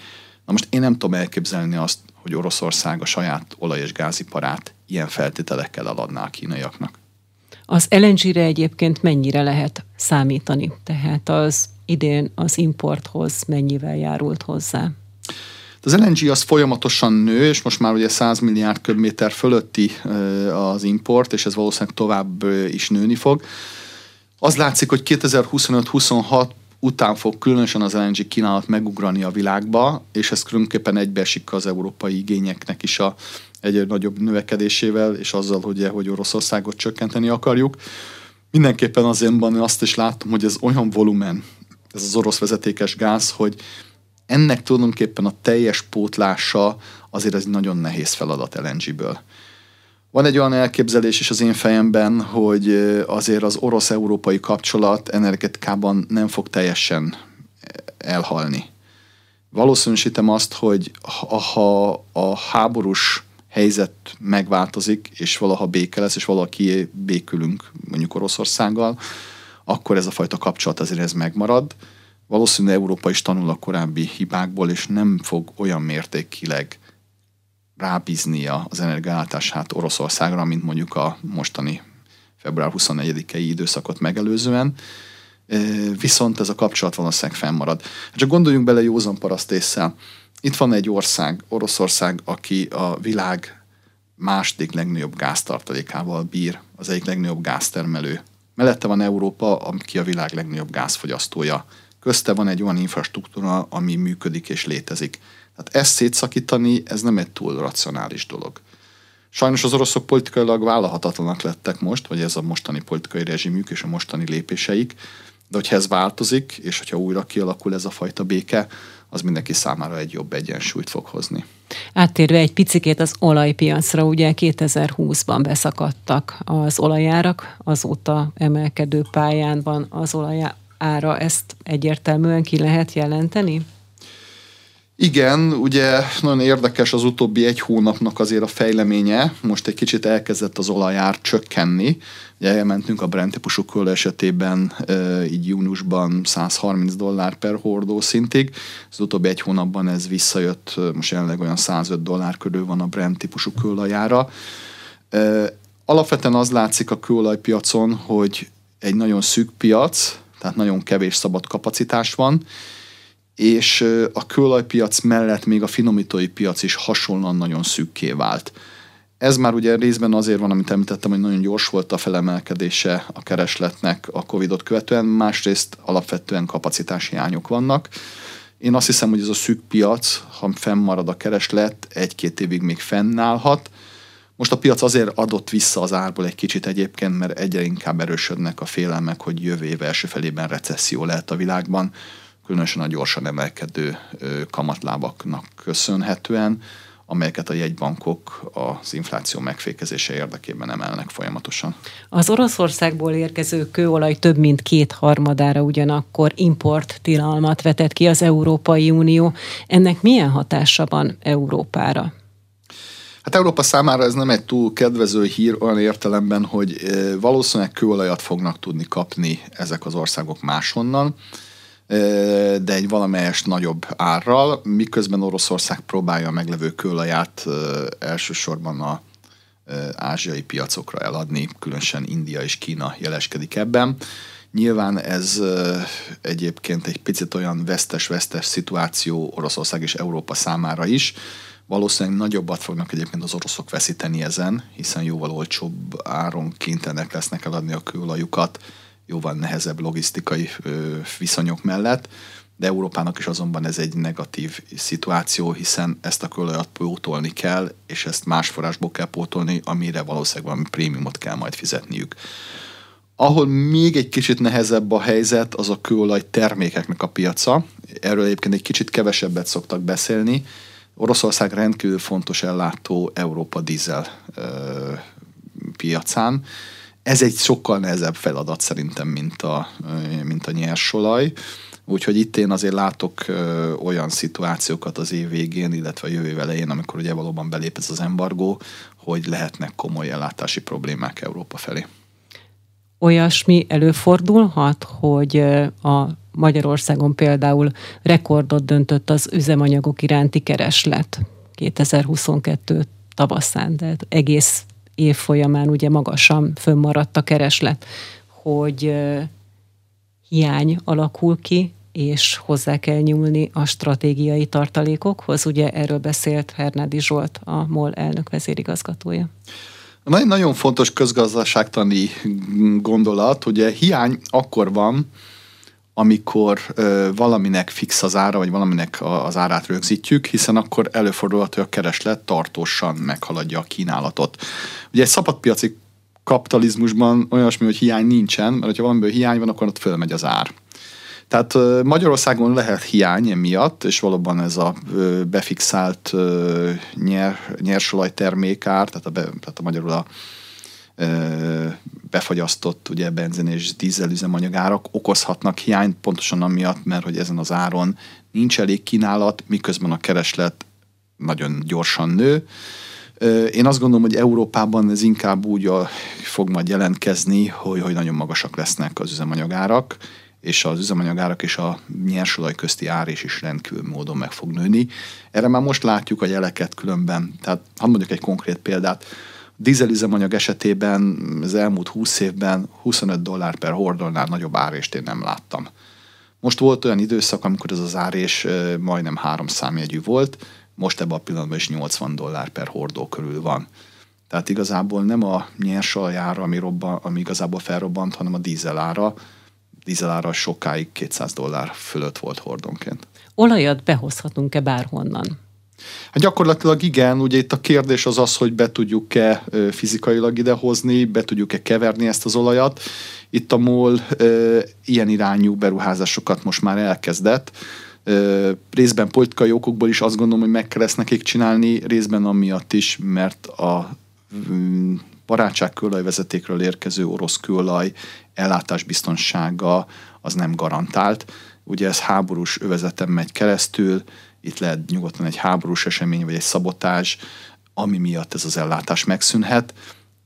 Na most én nem tudom elképzelni azt, hogy Oroszország a saját olaj- és gáziparát ilyen feltételekkel eladná a kínaiaknak. Az LNG-re egyébként mennyire lehet számítani? Tehát az idén az importhoz mennyivel járult hozzá? Az LNG az folyamatosan nő, és most már ugye 100 milliárd köbméter fölötti az import, és ez valószínűleg tovább is nőni fog. Az látszik, hogy 2025-26 után fog különösen az LNG kínálat megugrani a világba, és ez különképpen egybeesik az európai igényeknek is a egy nagyobb növekedésével, és azzal, hogy, hogy Oroszországot csökkenteni akarjuk. Mindenképpen azért azt is látom, hogy ez olyan volumen, ez az orosz vezetékes gáz, hogy ennek tulajdonképpen a teljes pótlása azért ez nagyon nehéz feladat LNG-ből. Van egy olyan elképzelés is az én fejemben, hogy azért az orosz-európai kapcsolat energetikában nem fog teljesen elhalni. Valószínűsítem azt, hogy ha a háborús helyzet megváltozik, és valaha béke lesz, és valaki békülünk mondjuk Oroszországgal, akkor ez a fajta kapcsolat azért ez megmarad. Valószínűleg Európa is tanul a korábbi hibákból, és nem fog olyan mértékileg rábíznia az energiállátását Oroszországra, mint mondjuk a mostani február 24-i időszakot megelőzően. Viszont ez a kapcsolat valószínűleg fennmarad. Csak gondoljunk bele józan parasztésszel. Itt van egy ország, Oroszország, aki a világ második legnagyobb gáztartalékával bír, az egyik legnagyobb gáztermelő. Mellette van Európa, aki a világ legnagyobb gázfogyasztója. Közte van egy olyan infrastruktúra, ami működik és létezik. Tehát ezt szétszakítani, ez nem egy túl racionális dolog. Sajnos az oroszok politikailag vállalhatatlanak lettek most, vagy ez a mostani politikai rezsimük és a mostani lépéseik, de hogyha ez változik, és hogyha újra kialakul ez a fajta béke, az mindenki számára egy jobb egyensúlyt fog hozni. Áttérve egy picikét az olajpiacra, ugye 2020-ban beszakadtak az olajárak, azóta emelkedő pályán van az olajára, ezt egyértelműen ki lehet jelenteni? Igen, ugye nagyon érdekes az utóbbi egy hónapnak azért a fejleménye. Most egy kicsit elkezdett az olajár csökkenni. Ugye elmentünk a Brent típusú köl esetében így júniusban 130 dollár per hordó szintig. Az utóbbi egy hónapban ez visszajött, most jelenleg olyan 105 dollár körül van a Brent típusú kőolajára. Alapvetően az látszik a kőolajpiacon, hogy egy nagyon szűk piac, tehát nagyon kevés szabad kapacitás van, és a kőolajpiac mellett még a finomítói piac is hasonlóan nagyon szűkké vált. Ez már ugye részben azért van, amit említettem, hogy nagyon gyors volt a felemelkedése a keresletnek a Covid-ot követően, másrészt alapvetően kapacitási hiányok vannak. Én azt hiszem, hogy ez a szűk piac, ha fennmarad a kereslet, egy-két évig még fennállhat. Most a piac azért adott vissza az árból egy kicsit egyébként, mert egyre inkább erősödnek a félelmek, hogy jövő év első felében recesszió lehet a világban különösen a gyorsan emelkedő kamatlábaknak köszönhetően, amelyeket a jegybankok az infláció megfékezése érdekében emelnek folyamatosan. Az Oroszországból érkező kőolaj több mint két harmadára ugyanakkor import tilalmat vetett ki az Európai Unió. Ennek milyen hatása van Európára? Hát Európa számára ez nem egy túl kedvező hír olyan értelemben, hogy valószínűleg kőolajat fognak tudni kapni ezek az országok máshonnan de egy valamelyest nagyobb árral, miközben Oroszország próbálja a meglevő kőolaját elsősorban a ázsiai piacokra eladni, különösen India és Kína jeleskedik ebben. Nyilván ez egyébként egy picit olyan vesztes-vesztes szituáció Oroszország és Európa számára is. Valószínűleg nagyobbat fognak egyébként az oroszok veszíteni ezen, hiszen jóval olcsóbb áron kénytelenek lesznek eladni a kőolajukat, jóval nehezebb logisztikai viszonyok mellett, de Európának is azonban ez egy negatív szituáció, hiszen ezt a kőolajat pótolni kell, és ezt más forrásból kell pótolni, amire valószínűleg valami prémiumot kell majd fizetniük. Ahol még egy kicsit nehezebb a helyzet, az a kőolaj termékeknek a piaca. Erről egyébként egy kicsit kevesebbet szoktak beszélni. Oroszország rendkívül fontos ellátó Európa dízel ö, piacán. Ez egy sokkal nehezebb feladat szerintem, mint a, mint a nyersolaj. Úgyhogy itt én azért látok ö, olyan szituációkat az év végén, illetve a jövő elején, amikor ugye valóban belép ez az embargó, hogy lehetnek komoly ellátási problémák Európa felé olyasmi előfordulhat, hogy a Magyarországon például rekordot döntött az üzemanyagok iránti kereslet 2022 tavaszán, de egész év folyamán ugye magasan fönnmaradt a kereslet, hogy hiány alakul ki, és hozzá kell nyúlni a stratégiai tartalékokhoz. Ugye erről beszélt Hernádi Zsolt, a MOL elnök vezérigazgatója. Nagyon fontos közgazdaságtani gondolat, ugye hiány akkor van, amikor ö, valaminek fix az ára, vagy valaminek a, az árát rögzítjük, hiszen akkor előfordulhat, hogy a kereslet tartósan meghaladja a kínálatot. Ugye egy szabadpiaci kapitalizmusban olyasmi, hogy hiány nincsen, mert ha valamiből hiány van, akkor ott fölmegy az ár. Tehát Magyarországon lehet hiány emiatt, és valóban ez a befixált nyer, nyersolaj termékár, tehát a, be, tehát a magyarul a befagyasztott ugye benzin és dízel üzemanyagárak okozhatnak hiányt pontosan amiatt, mert hogy ezen az áron nincs elég kínálat, miközben a kereslet nagyon gyorsan nő. Én azt gondolom, hogy Európában ez inkább úgy fog majd jelentkezni, hogy, hogy nagyon magasak lesznek az üzemanyagárak, és az üzemanyagárak és a nyersolaj közti ár is, is rendkívül módon meg fog nőni. Erre már most látjuk a jeleket különben. Tehát, ha mondjuk egy konkrét példát, dízelüzemanyag esetében az elmúlt 20 évben 25 dollár per hordolnál nagyobb árést én nem láttam. Most volt olyan időszak, amikor ez az árés majdnem három számjegyű volt, most ebben a pillanatban is 80 dollár per hordó körül van. Tehát igazából nem a nyersolaj ami, robban, ami igazából felrobbant, hanem a dízel ára, dízelára sokáig 200 dollár fölött volt hordonként. Olajat behozhatunk-e bárhonnan? Hát gyakorlatilag igen, ugye itt a kérdés az az, hogy be tudjuk-e fizikailag idehozni, be tudjuk-e keverni ezt az olajat. Itt a MOL e, ilyen irányú beruházásokat most már elkezdett. E, részben politikai okokból is azt gondolom, hogy meg kell ezt nekik csinálni, részben amiatt is, mert a barátság kőolajvezetékről érkező orosz kőolaj ellátásbiztonsága az nem garantált. Ugye ez háborús övezeten megy keresztül, itt lehet nyugodtan egy háborús esemény, vagy egy szabotás, ami miatt ez az ellátás megszűnhet.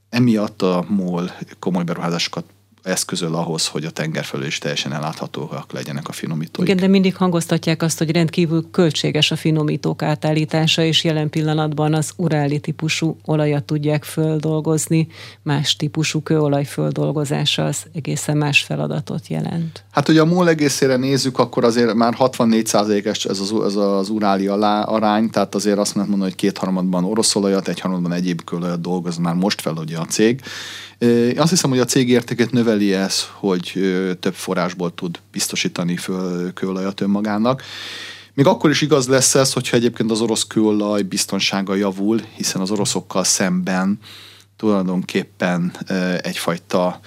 Emiatt a MOL komoly beruházásokat eszközöl ahhoz, hogy a tenger felől is teljesen elláthatóak legyenek a finomítók. Igen, de mindig hangoztatják azt, hogy rendkívül költséges a finomítók átállítása, és jelen pillanatban az uráli típusú olajat tudják földolgozni, más típusú kőolaj földolgozása az egészen más feladatot jelent. Hát, hogy a MOL egészére nézzük, akkor azért már 64%-es ez az, ez az uráli alá arány, tehát azért azt mondani, hogy kétharmadban orosz olajat, egyharmadban egyéb kőolajat dolgoz már most fel ugye a cég, azt hiszem, hogy a cég értéket növeli ez, hogy több forrásból tud biztosítani föl kőolajat önmagának. Még akkor is igaz lesz ez, hogyha egyébként az orosz kőolaj biztonsága javul, hiszen az oroszokkal szemben tulajdonképpen egyfajta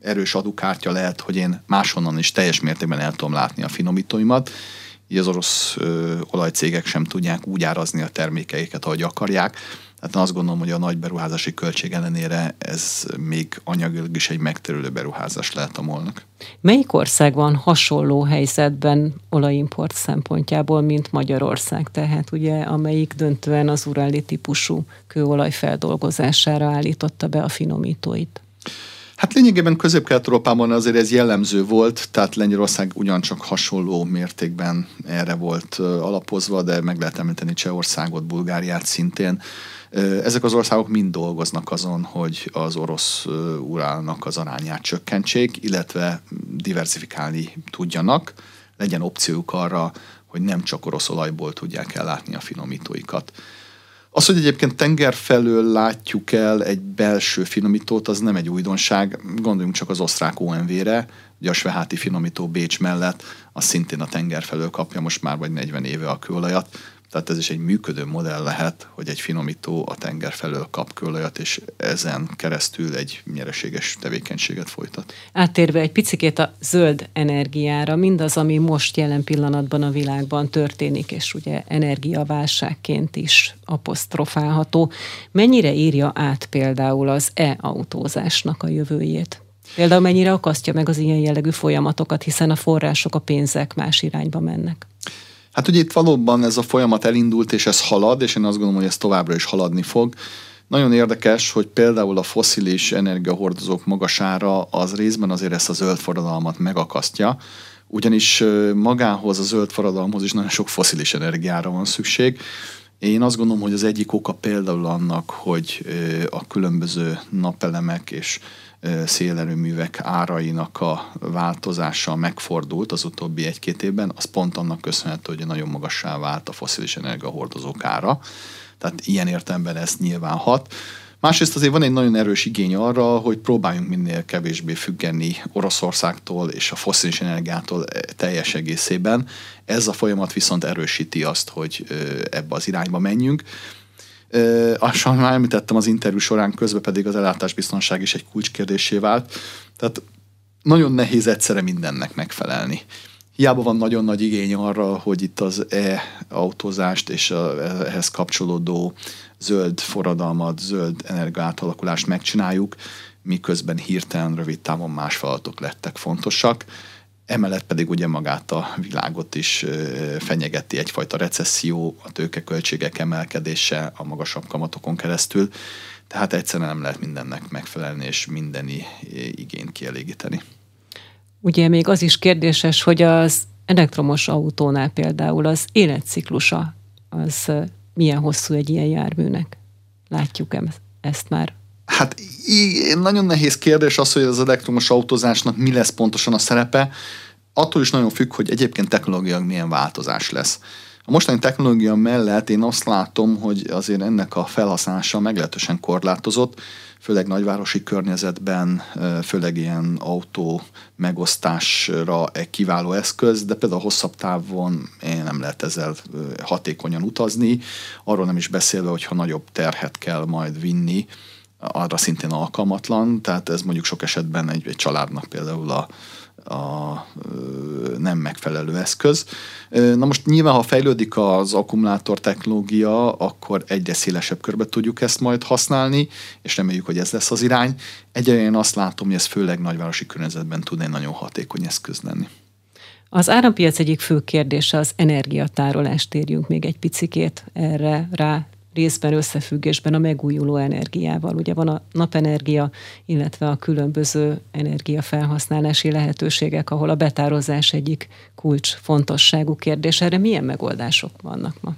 erős adukártya lehet, hogy én máshonnan is teljes mértékben el tudom látni a finomítóimat, így az orosz olajcégek sem tudják úgy árazni a termékeiket, ahogy akarják. Tehát azt gondolom, hogy a nagy beruházási költség ellenére ez még anyagilag is egy megterülő beruházás lehet a molnak. Melyik ország van hasonló helyzetben olajimport szempontjából, mint Magyarország? Tehát ugye, amelyik döntően az uráli típusú kőolaj feldolgozására állította be a finomítóit? Hát lényegében Közép-Kelet-Európában azért ez jellemző volt, tehát Lengyelország ugyancsak hasonló mértékben erre volt alapozva, de meg lehet említeni Csehországot, Bulgáriát szintén. Ezek az országok mind dolgoznak azon, hogy az orosz urálnak az arányát csökkentsék, illetve diversifikálni tudjanak, legyen opciójuk arra, hogy nem csak orosz olajból tudják ellátni a finomítóikat. Az, hogy egyébként tenger felől látjuk el egy belső finomítót, az nem egy újdonság. Gondoljunk csak az osztrák OMV-re, ugye a Sveháti finomító Bécs mellett, az szintén a tenger felől kapja most már vagy 40 éve a kőolajat. Tehát ez is egy működő modell lehet, hogy egy finomító a tenger felől kap kőolajat, és ezen keresztül egy nyereséges tevékenységet folytat. Áttérve egy picikét a zöld energiára, mindaz, ami most jelen pillanatban a világban történik, és ugye energiaválságként is apostrofálható, mennyire írja át például az e-autózásnak a jövőjét? Például mennyire akasztja meg az ilyen jellegű folyamatokat, hiszen a források, a pénzek más irányba mennek? Hát ugye itt valóban ez a folyamat elindult, és ez halad, és én azt gondolom, hogy ez továbbra is haladni fog. Nagyon érdekes, hogy például a foszilis energiahordozók magasára az részben azért ezt a zöld forradalmat megakasztja, ugyanis magához a zöld forradalomhoz is nagyon sok foszilis energiára van szükség. Én azt gondolom, hogy az egyik oka például annak, hogy a különböző napelemek és szélerőművek árainak a változása megfordult az utóbbi egy-két évben, az pont annak köszönhető, hogy nagyon magassá vált a foszilis energiahordozók ára. Tehát ilyen értelemben ez nyilván hat. Másrészt azért van egy nagyon erős igény arra, hogy próbáljunk minél kevésbé függeni Oroszországtól és a foszilis energiától teljes egészében. Ez a folyamat viszont erősíti azt, hogy ebbe az irányba menjünk. Azt már említettem az interjú során, közben pedig az ellátásbiztonság is egy kulcskérdésé vált. Tehát nagyon nehéz egyszerre mindennek megfelelni. Hiába van nagyon nagy igény arra, hogy itt az e-autózást és ehhez kapcsolódó zöld forradalmat, zöld energiaátalakulást megcsináljuk, miközben hirtelen rövid távon más feladatok lettek fontosak. Emellett pedig ugye magát a világot is fenyegeti egyfajta recesszió, a tőkeköltségek emelkedése a magasabb kamatokon keresztül, tehát egyszerűen nem lehet mindennek megfelelni és mindeni igényt kielégíteni. Ugye még az is kérdéses, hogy az elektromos autónál például az életciklusa az milyen hosszú egy ilyen járműnek? Látjuk-e ezt már? Hát nagyon nehéz kérdés az, hogy az elektromos autózásnak mi lesz pontosan a szerepe. Attól is nagyon függ, hogy egyébként technológiailag milyen változás lesz. A mostani technológia mellett én azt látom, hogy azért ennek a felhasználása meglehetősen korlátozott, főleg nagyvárosi környezetben, főleg ilyen autó megosztásra egy kiváló eszköz, de például hosszabb távon én nem lehet ezzel hatékonyan utazni, arról nem is beszélve, hogyha nagyobb terhet kell majd vinni, arra szintén alkalmatlan, tehát ez mondjuk sok esetben egy, egy családnak például a, a nem megfelelő eszköz. Na most nyilván, ha fejlődik az akkumulátor technológia, akkor egyre szélesebb körbe tudjuk ezt majd használni, és reméljük, hogy ez lesz az irány. Egyre én azt látom, hogy ez főleg nagyvárosi környezetben tud egy nagyon hatékony eszköz lenni. Az árampiac egyik fő kérdése az energiatárolás. Térjünk még egy picikét erre rá részben összefüggésben a megújuló energiával. Ugye van a napenergia, illetve a különböző energiafelhasználási lehetőségek, ahol a betározás egyik kulcs fontosságú kérdés. Erre milyen megoldások vannak ma?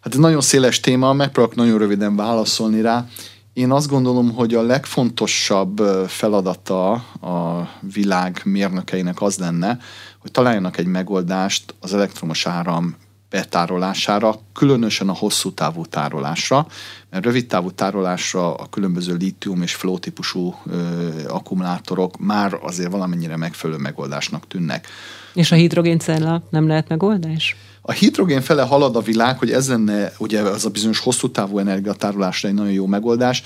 Hát ez nagyon széles téma, megpróbálok nagyon röviden válaszolni rá. Én azt gondolom, hogy a legfontosabb feladata a világ mérnökeinek az lenne, hogy találjanak egy megoldást az elektromos áram betárolására, különösen a hosszú távú tárolásra, mert rövid távú tárolásra a különböző lítium és flow típusú ö, akkumulátorok már azért valamennyire megfelelő megoldásnak tűnnek. És a hidrogéncella nem lehet megoldás? A hidrogén fele halad a világ, hogy ez lenne ugye az a bizonyos hosszú távú energiatárolásra egy nagyon jó megoldás,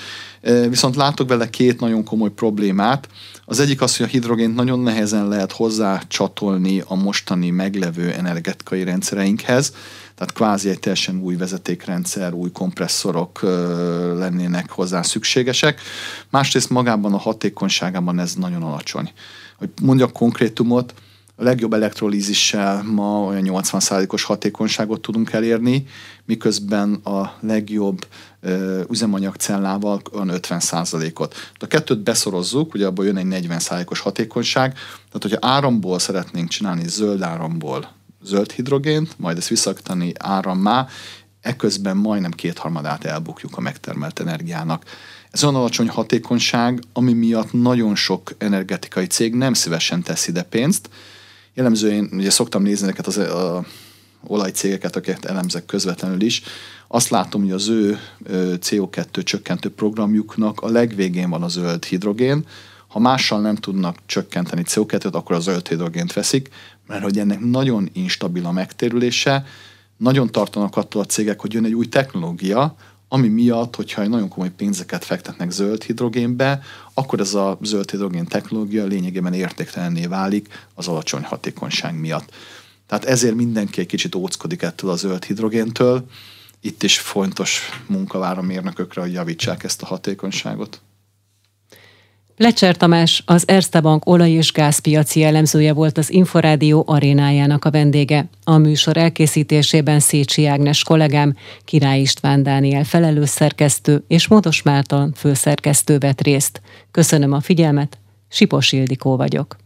viszont látok vele két nagyon komoly problémát. Az egyik az, hogy a hidrogént nagyon nehezen lehet hozzá csatolni a mostani meglevő energetikai rendszereinkhez, tehát kvázi egy teljesen új vezetékrendszer, új kompresszorok lennének hozzá szükségesek. Másrészt magában a hatékonyságában ez nagyon alacsony. Hogy mondjak konkrétumot, A legjobb elektrolízissel ma olyan 80%-os hatékonyságot tudunk elérni, miközben a legjobb ö, üzemanyagcellával olyan 50%-ot. A kettőt beszorozzuk, ugye abból jön egy 40%-os hatékonyság, tehát hogyha áramból szeretnénk csinálni zöld áramból zöld hidrogént, majd ezt visszakítani árammá, eközben majdnem kétharmadát elbukjuk a megtermelt energiának. Ez olyan alacsony hatékonyság, ami miatt nagyon sok energetikai cég nem szívesen tesz ide pénzt. Jellemzően ugye szoktam nézni ezeket az a, olajcégeket, akiket elemzek közvetlenül is, azt látom, hogy az ő CO2 csökkentő programjuknak a legvégén van a zöld hidrogén. Ha mással nem tudnak csökkenteni CO2-t, akkor a zöld hidrogént veszik, mert hogy ennek nagyon instabil a megtérülése, nagyon tartanak attól a cégek, hogy jön egy új technológia, ami miatt, hogyha nagyon komoly pénzeket fektetnek zöld hidrogénbe, akkor ez a zöld hidrogén technológia lényegében értéktelenné válik az alacsony hatékonyság miatt. Tehát ezért mindenki egy kicsit óckodik ettől a zöld hidrogéntől. Itt is fontos munka vár a mérnökökre, hogy javítsák ezt a hatékonyságot. Lecser Tamás, az Erste Bank olaj- és gázpiaci elemzője volt az Inforádió arénájának a vendége. A műsor elkészítésében Szécsi Ágnes kollégám, Király István Dániel felelős szerkesztő és Módos Márton főszerkesztő vett részt. Köszönöm a figyelmet, Sipos Ildikó vagyok.